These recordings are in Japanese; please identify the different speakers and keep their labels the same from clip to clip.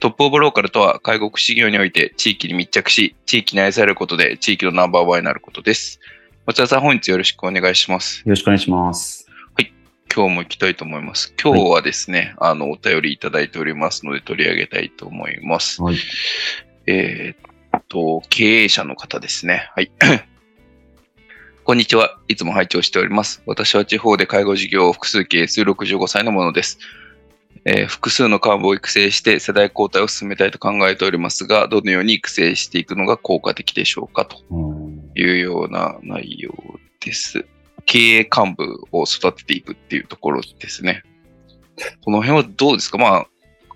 Speaker 1: トップオブローカルとは介護福祉業において地域に密着し、地域に愛されることで地域のナンバーワンになることです。松田さん、本日よろしくお願いします。
Speaker 2: よろしくお願いします。
Speaker 1: 今日も行きたいと思います。今日はですね、あの、お便りいただいておりますので取り上げたいと思います。
Speaker 2: はい。
Speaker 1: えーっと、経営者の方ですね。はい。こんにちは。いつも拝聴しております。私は地方で介護事業を複数経営する65歳のものです。えー複数の幹部を育成して世代交代を進めたいと考えておりますが、どのように育成していくのが効果的でしょうかと
Speaker 2: うん
Speaker 1: いうような内容です。経営幹部を育てていくっていうところですね。この辺はどうですか？まあ、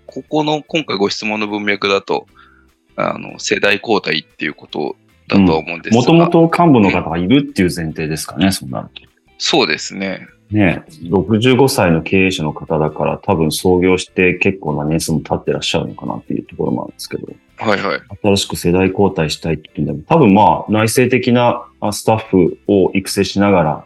Speaker 1: ここの今回ご質問の文脈だと、あの、世代交代っていうことだとは思うんですが、
Speaker 2: もともと幹部の方がいるっていう前提ですかね、そうなると。
Speaker 1: そうですね。
Speaker 2: ね65歳の経営者の方だから多分創業して結構な年数も経ってらっしゃるのかなっていうところもあるんですけど、
Speaker 1: はいはい。
Speaker 2: 新しく世代交代したいって言うんで多分まあ内政的なあスタッフを育成しながら、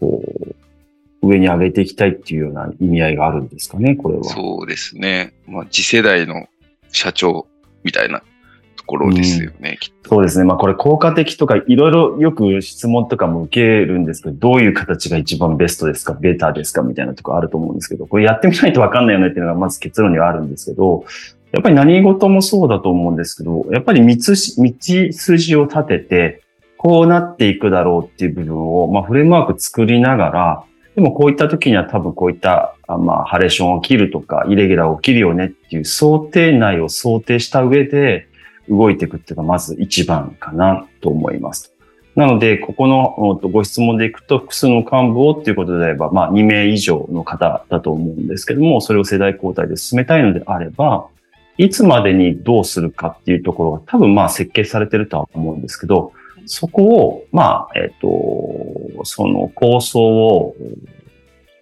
Speaker 2: こう、上に上げていきたいっていうような意味合いがあるんですかね、これは。
Speaker 1: そうですね。まあ、次世代の社長みたいなところですよね、きっと。
Speaker 2: そうですね。まあこれ効果的とかいろいろよく質問とかも受けるんですけど、どういう形が一番ベストですかベータですかみたいなとこあると思うんですけど、これやってみないとわかんないよねっていうのがまず結論にはあるんですけど、やっぱり何事もそうだと思うんですけど、やっぱり道筋を立てて、こうなっていくだろうっていう部分を、まあフレームワーク作りながら、でもこういった時には多分こういった、あまあハレーション起きるとか、イレギュラー起きるよねっていう想定内を想定した上で、動いていくっていうのがまず一番かなと思います。なので、ここのご質問でいくと、複数の幹部をっていうことであれば、まあ2名以上の方だと思うんですけども、それを世代交代で進めたいのであれば、いつまでにどうするかっていうところが多分まあ設計されてるとは思うんですけど、そこを、まあ、えっ、と、その構想を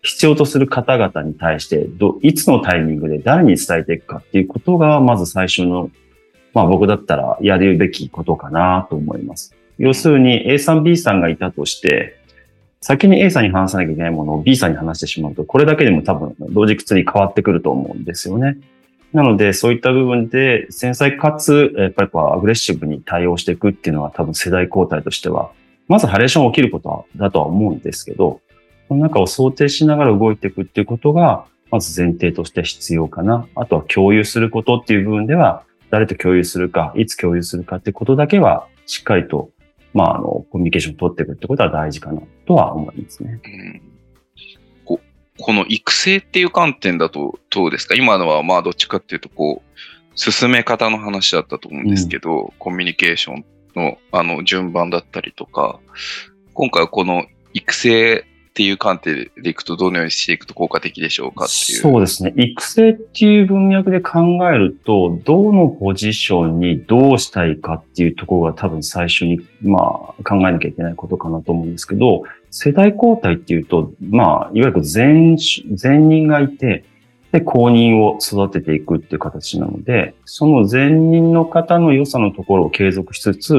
Speaker 2: 必要とする方々に対してど、いつのタイミングで誰に伝えていくかっていうことが、まず最初のまあ僕だったらやるべきことかなと思います。要するに A さん B さんがいたとして、先に A さんに話さなきゃいけないものを B さんに話してしまうと、これだけでも多分同軸に変わってくると思うんですよね。なので、そういった部分で繊細かつ、やっぱりこうアグレッシブに対応していくっていうのは多分世代交代としては、まずハレーション起きることだとは思うんですけど、その中を想定しながら動いていくっていうことが、まず前提として必要かな。あとは共有することっていう部分では、誰と共有するか、いつ共有するかってことだけは、しっかりと、まあ、あの、コミュニケーションを取っていくってことは大事かなとは思いますね。
Speaker 1: うん。ここの育成っていう観点だとどうですか？今のはまあどっちかっていうとこう、進め方の話だったと思うんですけど、コミュニケーションのあの順番だったりとか、今回はこの育成っていう観点でいくとどのようにしていくと効果的でしょうかっていう。
Speaker 2: そうですね。育成っていう文脈で考えると、どのポジションにどうしたいかっていうところが多分最初に、まあ、考えなきゃいけないことかなと思うんですけど、世代交代っていうと、まあ、いわゆる前、前任がいて、で、後任を育てていくっていう形なので、その前任の方の良さのところを継続しつつ、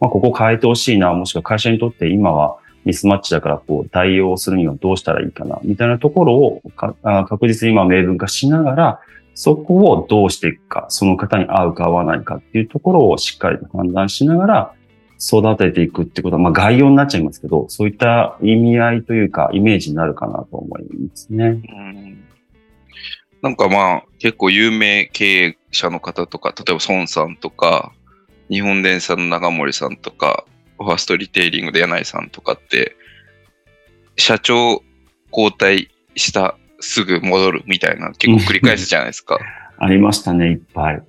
Speaker 2: まあ、ここ変えてほしいな、もしくは会社にとって今はミスマッチだから、こう、対応するにはどうしたらいいかな、みたいなところをかあ確実に今明文化しながら、そこをどうしていくか、その方に合うか合わないかっていうところをしっかりと判断しながら、育てていくってことは、まあ概要になっちゃいますけど、そういった意味合いというか、イメージになるかなと思いますね。
Speaker 1: うんなんかまあ結構有名経営者の方とか、例えば孫さんとか、日本電産の長森さんとか、ファーストリテイリングで柳井さんとかって、社長交代したすぐ戻るみたいな結構繰り返すじゃないですか。
Speaker 2: ありましたね、いっぱい。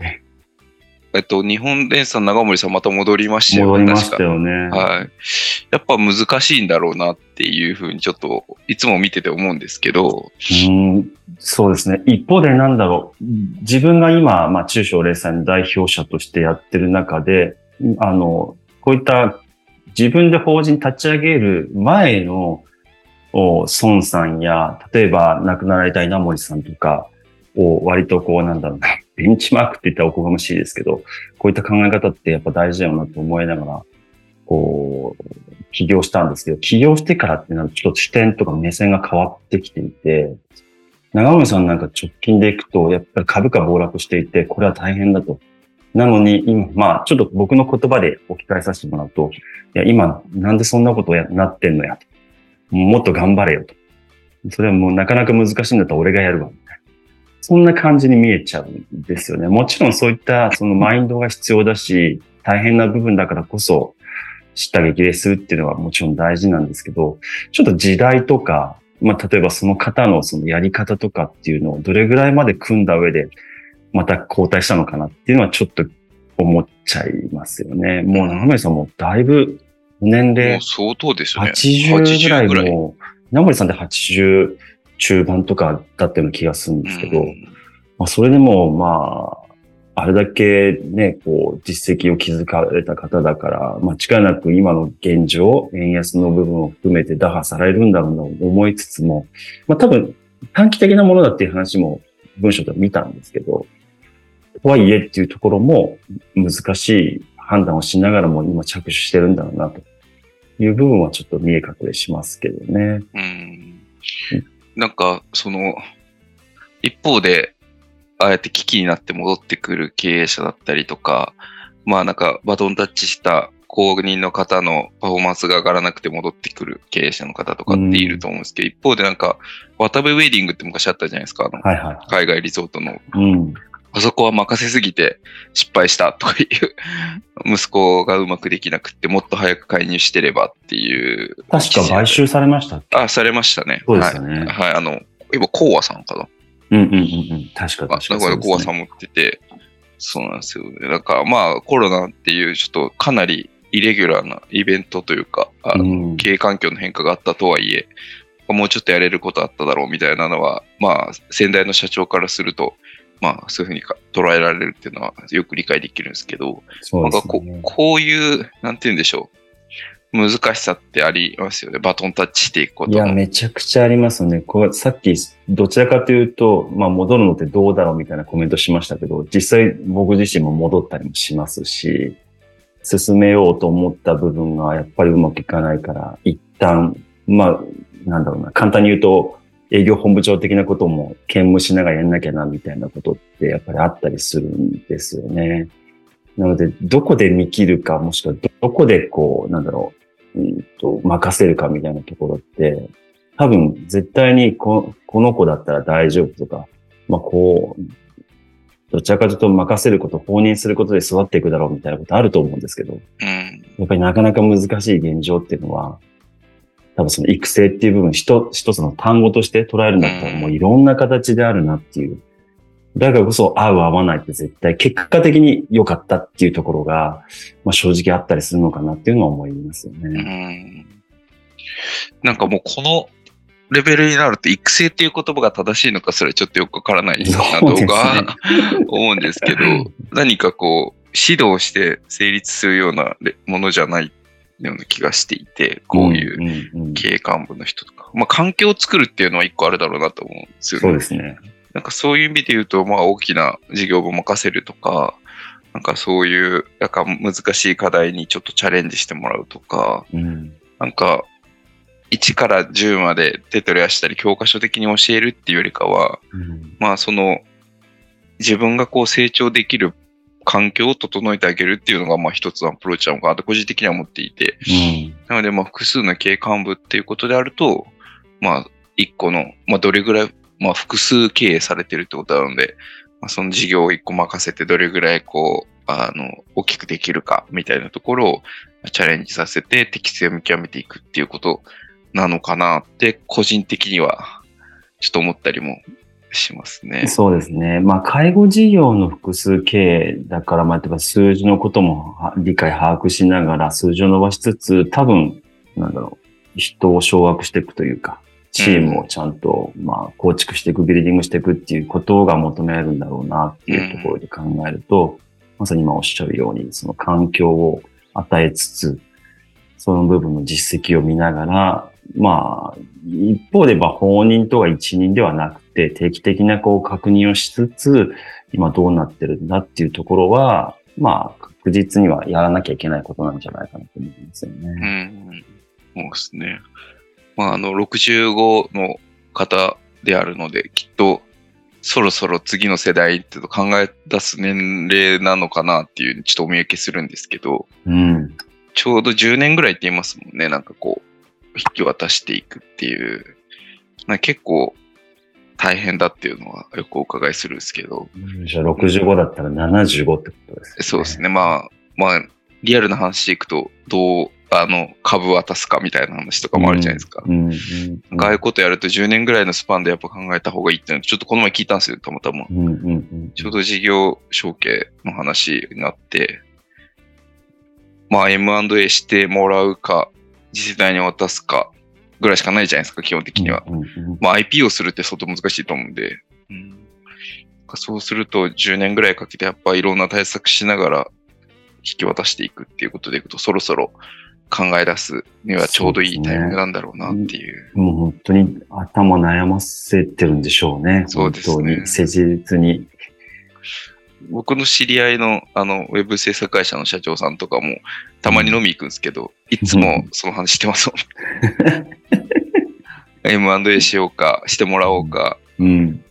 Speaker 1: えっと、日本電産長森さんまた戻りましたよね。
Speaker 2: 戻りました
Speaker 1: 確
Speaker 2: よね。
Speaker 1: かはい。やっぱ難しいんだろうなっていうふうにちょっといつも見てて思うんですけど、
Speaker 2: うんそうですね。一方でなんだろう。自分が今、まあ、中小零細の代表者としてやってる中で、あの、こういった自分で法人立ち上げる前の、お孫さんや、例えば亡くなられた稲森さんとかを割とこうなんだろうな、ベンチマークって言ったらおこがましいですけど、こういった考え方ってやっぱ大事だよなと思いながら、こう、起業したんですけど、起業してからってなんかちょっと視点とか目線が変わってきていて、長森さんなんか直近でいくと、やっぱり株価暴落していて、これは大変だと。なのに、今、まあ、ちょっと僕の言葉で置き換えさせてもらうと、いや、今、なんでそんなことやなってんのやと。もっと頑張れよと。それはもうなかなか難しいんだったら俺がやるわ。みたいなそんな感じに見えちゃうんですよね。もちろんそういったそのマインドが必要だし、大変な部分だからこそ、知った激励するっていうのはもちろん大事なんですけど、ちょっと時代とか、まあ、例えばその方のそのやり方とかっていうのをどれぐらいまで組んだ上で、また交代したのかなっていうのはちょっと思っちゃいますよね。もう長森さんもだいぶ年
Speaker 1: も
Speaker 2: 齢
Speaker 1: う相当ですよね。
Speaker 2: 80ぐらい
Speaker 1: 80ぐらい
Speaker 2: も、長森さんって80中盤とかだったような気がするんですけど、
Speaker 1: うん
Speaker 2: まあ、それでも、まあ、あれだけね、こう、実績を築かれた方だから、間違いなく今の現状、円安の部分を含めて打破されるんだろうなと思いつつも、まあ多分短期的なものだっていう話も文章では見たんですけど、とはいえっていうところも難しい判断をしながらも今着手してるんだろうなという部分はちょっと見え隠れしますけどね。
Speaker 1: うんなんか、その、一方で、ああやって危機になって戻ってくる経営者だったりとか、まあなんかバトンタッチした公認の方のパフォーマンスが上がらなくて戻ってくる経営者の方とかっていると思うんですけど、一方でなんか、渡部ウェディングって昔あったじゃないですか、あの、
Speaker 2: はいはい。
Speaker 1: 海外リゾートの、
Speaker 2: うん。
Speaker 1: あそこは任せすぎて失敗したとかいう、息子がうまくできなくってもっと早く介入してればっていう。
Speaker 2: 確か買収されましたっけ？
Speaker 1: あ、されましたね。
Speaker 2: そうですよね
Speaker 1: はい。はい、あの、今、コーアさんかな。
Speaker 2: うんうんうんうん。確か
Speaker 1: あ、
Speaker 2: 確か
Speaker 1: だからコアさんもってて、そうなんですよ。だからまあコロナっていうちょっとかなりイレギュラーなイベントというか、あの
Speaker 2: うん
Speaker 1: 経営環境の変化があったとはいえ、もうちょっとやれることあっただろうみたいなのは、まあ先代の社長からすると、まあそういうふうにか捉えられるっていうのはよく理解できるんですけど、
Speaker 2: そう
Speaker 1: なんかこ。こういう、なんて言うんでしょう。難しさってありますよね。バトンタッチしていくこ
Speaker 2: いや。めちゃくちゃありますよね。こうさっき、どちらかというと、まあ、戻るのってどうだろうみたいなコメントしましたけど、実際僕自身も戻ったりもしますし、進めようと思った部分がやっぱりうまくいかないから、一旦、まあ、なんだろうな、簡単に言うと、営業本部長的なことも兼務しながらやんなきゃな、みたいなことってやっぱりあったりするんですよね。なので、どこで見切るか、もしくはどこでこう、なんだろう、うんと、任せるかみたいなところって、多分絶対にここの子だったら大丈夫とか、まあこう、どちらかというと任せること、放任することで育っていくだろうみたいなことあると思うんですけど、
Speaker 1: うん。
Speaker 2: やっぱりなかなか難しい現状っていうのは、多分その育成っていう部分、一一つの単語として捉えるんだったら
Speaker 1: うん
Speaker 2: もういろんな形であるなっていう。だからこそ合う合わないって絶対結果的に良かったっていうところが、まあ正直あったりするのかなっていうのは思いますよ
Speaker 1: う
Speaker 2: ね。
Speaker 1: んなんかもうこのレベルになると育成っていう言葉が正しいのかそれちょっとよくわからないなと
Speaker 2: そうですね
Speaker 1: か思うんですけど、何かこう指導して成立するようなレものじゃないような気がしていて、こういう経営幹部の人とか、まあ環境を作るっていうのは一個あるだろうなと思うんですよね。
Speaker 2: そうですね。
Speaker 1: なんかそういう意味で言うと、まあ大きな事業部を任せるとか、なんかそういう、なんか難しい課題にちょっとチャレンジしてもらうとか、
Speaker 2: うん。
Speaker 1: なんか、1から10まで手取り足したり教科書的に教えるっていうよりかは、
Speaker 2: うん
Speaker 1: まあその、自分がこう成長できる環境を整えてあげるっていうのが、まあ一つのアプローチなのかなと個人的には思っていて、
Speaker 2: うん。
Speaker 1: なのでまあ複数の経営幹部っていうことであると、まあ一個の、まあどれぐらい、まあ複数経営されてるってことなので、まあ、その事業を一個任せてどれぐらいこう、あの、大きくできるかみたいなところをチャレンジさせて適性を見極めていくっていうことなのかなって個人的にはちょっと思ったりもしますね。
Speaker 2: そうですね。まあ、介護事業の複数経営だから、まあ、例えば数字のことも理解、把握しながら数字を伸ばしつつ、多分、なんだろう、人を掌握していくというか、チームをちゃんと、まあ、構築していく、ビルディングしていくっていうことが求められるんだろうなっていうところで考えると、まさに今おっしゃるように、その環境を与えつつ、その部分の実績を見ながら、まあ、一方で、まあ、放任とは一任ではなく、定期的なこう確認をしつつ、今どうなってるんだっていうところは、まあ、確実にはやらなきゃいけないことなんじゃないかなと思いますよ
Speaker 1: う
Speaker 2: ね。
Speaker 1: ん。そうですね。まあ、あの、65の方であるので、きっと、そろそろ次の世代ってと考え出す年齢なのかなっていう、ちょっとお見受けするんですけど、
Speaker 2: うん。
Speaker 1: ちょうど10年ぐらいって言いますもんね。なんかこう、引き渡していくっていう。結構大変だっていうのはよくお伺いするんですけど。
Speaker 2: じゃあ65だったら75ってことです、ね。
Speaker 1: そうですね。まあ、まあ、リアルな話でいくと、どう、あの、株渡すかみたいな話とかもあるじゃないですか。
Speaker 2: うん。うん。
Speaker 1: なんかああいうことやると10年ぐらいのスパンでやっぱ考えた方がいいっていうのちょっとこの前聞いたんですよ、たまたま。
Speaker 2: うん。うん。うん。
Speaker 1: ちょうど事業承継の話になって、まあ M&A してもらうか、次世代に渡すかぐらいしかないじゃないですか、基本的には。
Speaker 2: うん。うん。
Speaker 1: まあ IP をするって相当難しいと思うんで。うん、そうすると10年ぐらいかけてやっぱいろんな対策しながら引き渡していくっていうことでいくと、そろそろ考え出すにはちょうどいいタイミングなんだろうなっていう。
Speaker 2: もう本当に頭悩ませてるんでしょうね。
Speaker 1: そうですね
Speaker 2: 本当に、切実に。
Speaker 1: 僕の知り合いのあのウェブ制作会社の社長さんとかもたまに飲み行くんですけど、いつもその話してますもん。M&A しようか、してもらおうか、
Speaker 2: うん。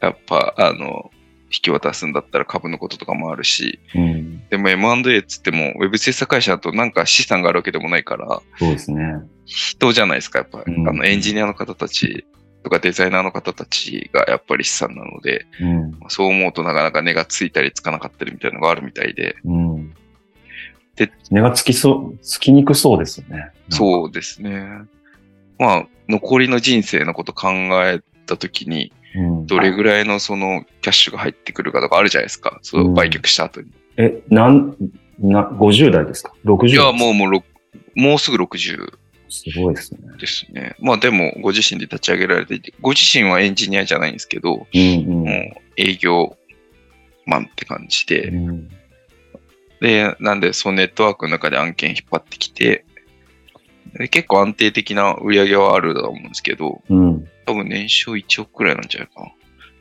Speaker 1: やっぱあの、引き渡すんだったら株のこととかもあるし、
Speaker 2: うん。
Speaker 1: でも M&A っつっても、ウェブ制作会社だとなんか資産があるわけでもないから、
Speaker 2: そうですね。
Speaker 1: 人じゃないですか、やっぱ。
Speaker 2: うん
Speaker 1: あのエンジニアの方たちとかデザイナーの方たちがやっぱり資産なので、
Speaker 2: うん。
Speaker 1: そう思うとなかなか値がついたりつかなかったりみたいなのがあるみたいで、
Speaker 2: うん。
Speaker 1: で、
Speaker 2: 値がつきそう、つきにくそうですよね。
Speaker 1: そうですね。まあ、残りの人生のこと考えたときに、
Speaker 2: うん。
Speaker 1: どれぐらいのそのキャッシュが入ってくるかとかあるじゃないですか。そ売却した後に。
Speaker 2: え、なん、な、50代ですか ?60 代
Speaker 1: いや、もう、もうろ、もうすぐ60
Speaker 2: すごいですね。
Speaker 1: ですね。まあでも、ご自身で立ち上げられていて、ご自身はエンジニアじゃないんですけど、
Speaker 2: うんうん。
Speaker 1: もう営業マンって感じで、
Speaker 2: うん
Speaker 1: で、なんで、そのネットワークの中で案件引っ張ってきて、で結構安定的な売り上げはあると思うんですけど、
Speaker 2: うん。
Speaker 1: 多分年商1億くらいなんじゃないかな。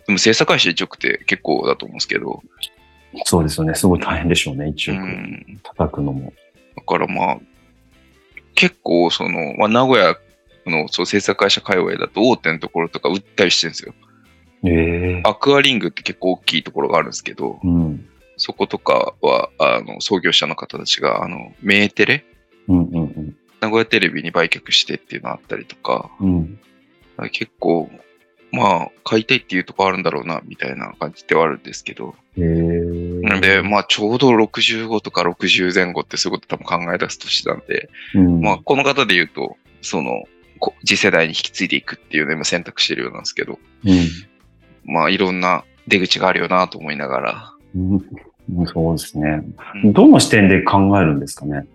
Speaker 1: でも制作会社1億って結構だと思うんですけど、
Speaker 2: そうですよね。すごい大変でしょうね。
Speaker 1: う
Speaker 2: 1億
Speaker 1: ん、
Speaker 2: 叩くのも。
Speaker 1: だからまあ、結構その、まあ、名古屋のそう制作会社界隈だと大手のところとか売ったりしてるんですよ。
Speaker 2: ええ
Speaker 1: アクアリングって結構大きいところがあるんですけど、
Speaker 2: うん。
Speaker 1: そことかは、あの、創業者の方たちが、あの、メーテレ？
Speaker 2: うんうんうん。
Speaker 1: 名古屋テレビに売却してっていうのあったりとか、
Speaker 2: うん。
Speaker 1: 結構、まあ、買いたいっていうとこあるんだろうな、みたいな感じではあるんですけど。
Speaker 2: へえ
Speaker 1: で、まあ、ちょうど65とか60前後ってそういうこと多分考え出す年なんで、
Speaker 2: うん、
Speaker 1: まあ、この方で言うと、その、こ次世代に引き継いでいくっていうのを今選択してるようなんですけど、まあ、いろんな出口があるよなと思いながら、
Speaker 2: うん。うん。そうですね。
Speaker 1: うん
Speaker 2: どの視点で考えるんですかね？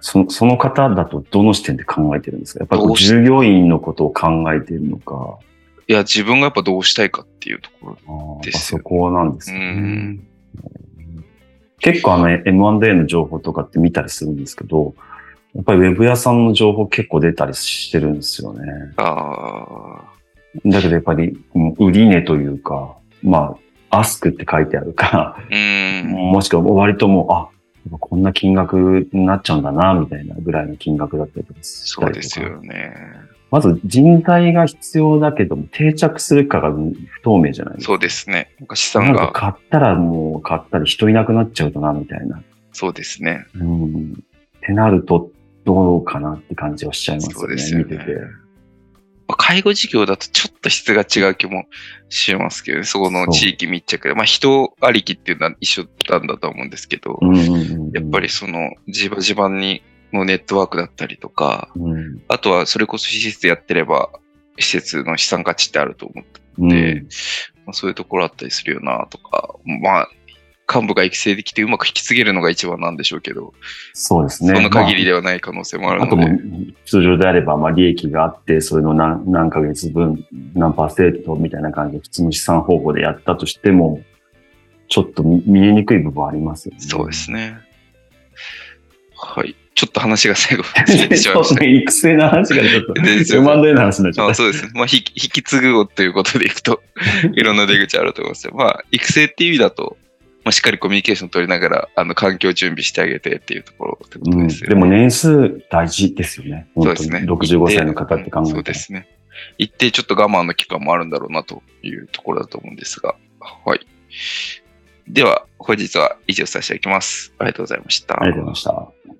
Speaker 2: そその方だとどの視点で考えてるんですか？やっぱり従業員のことを考えているのか。
Speaker 1: いや、自分がやっぱどうしたいかっていうところ。ですよ
Speaker 2: そこなんです
Speaker 1: う
Speaker 2: ね。
Speaker 1: ん。
Speaker 2: 結構あの M&A の情報とかって見たりするんですけど、やっぱりウェブ屋さんの情報結構出たりしてるんですよね。
Speaker 1: ああ、
Speaker 2: だけどやっぱりうん売り値というか、まあ、アスクって書いてあるか、
Speaker 1: うん。
Speaker 2: もしくは割ともう、あ、こんな金額になっちゃうんだな、みたいなぐらいの金額だったりとか
Speaker 1: そうですよね。
Speaker 2: まず人材が必要だけども定着するかが不透明じゃない？ですか。
Speaker 1: そうですね。なんか資産が、
Speaker 2: 買ったらもう買ったり人いなくなっちゃうとな、みたいな。
Speaker 1: そうですね。
Speaker 2: うん。ってなると、どうかなって感じはしちゃいますよね。
Speaker 1: そうですよね
Speaker 2: 見てて。。
Speaker 1: ぱ介護事業だとちょっと質が違う気もしますけどね、そこの地域密着で。まあ人ありきっていうのは一緒なんだと思うんですけど、
Speaker 2: うんうんうん
Speaker 1: やっぱりその地場地盤にのネットワークだったりとか、
Speaker 2: うん
Speaker 1: あとはそれこそ施設やってれば、施設の資産価値ってあると思って、
Speaker 2: うん
Speaker 1: でまあ、そういうところあったりするよなとか、まあ、幹部が育成できてうまく引き継げるのが一番なんでしょうけど、
Speaker 2: そうですね。
Speaker 1: その限り
Speaker 2: で
Speaker 1: ではない可能性もあるので、
Speaker 2: 通常であれば、まあ利益があって、それの何何ヶ月分、何パーセントみたいな感じで普通の資産方法でやったとしても、ちょっと見見えにくい部分ありますよね。
Speaker 1: そうですね。はい。ちょっと話が最後、過ぎてしまいました
Speaker 2: ね、育成の話がちょっと、M&A の話になっちゃ
Speaker 1: あ
Speaker 2: った。
Speaker 1: そうですね。まあ、引き引き継ぐということでいくと、いろんな出口あると思いますよ。まあ、育成っていう意味だと、まあ、しっかりコミュニケーション取りながら、あの、環境準備してあげてっていうところってこと
Speaker 2: うん、
Speaker 1: ですよね。
Speaker 2: でも年数大事ですよね。
Speaker 1: そうですね。
Speaker 2: 65歳の方って考えたら。
Speaker 1: そうですね。一定ちょっと我慢の期間もあるんだろうなというところだと思うんですが。はい。では、本日は以上させていただきます。ありがとうございました。
Speaker 2: ありがとうございました。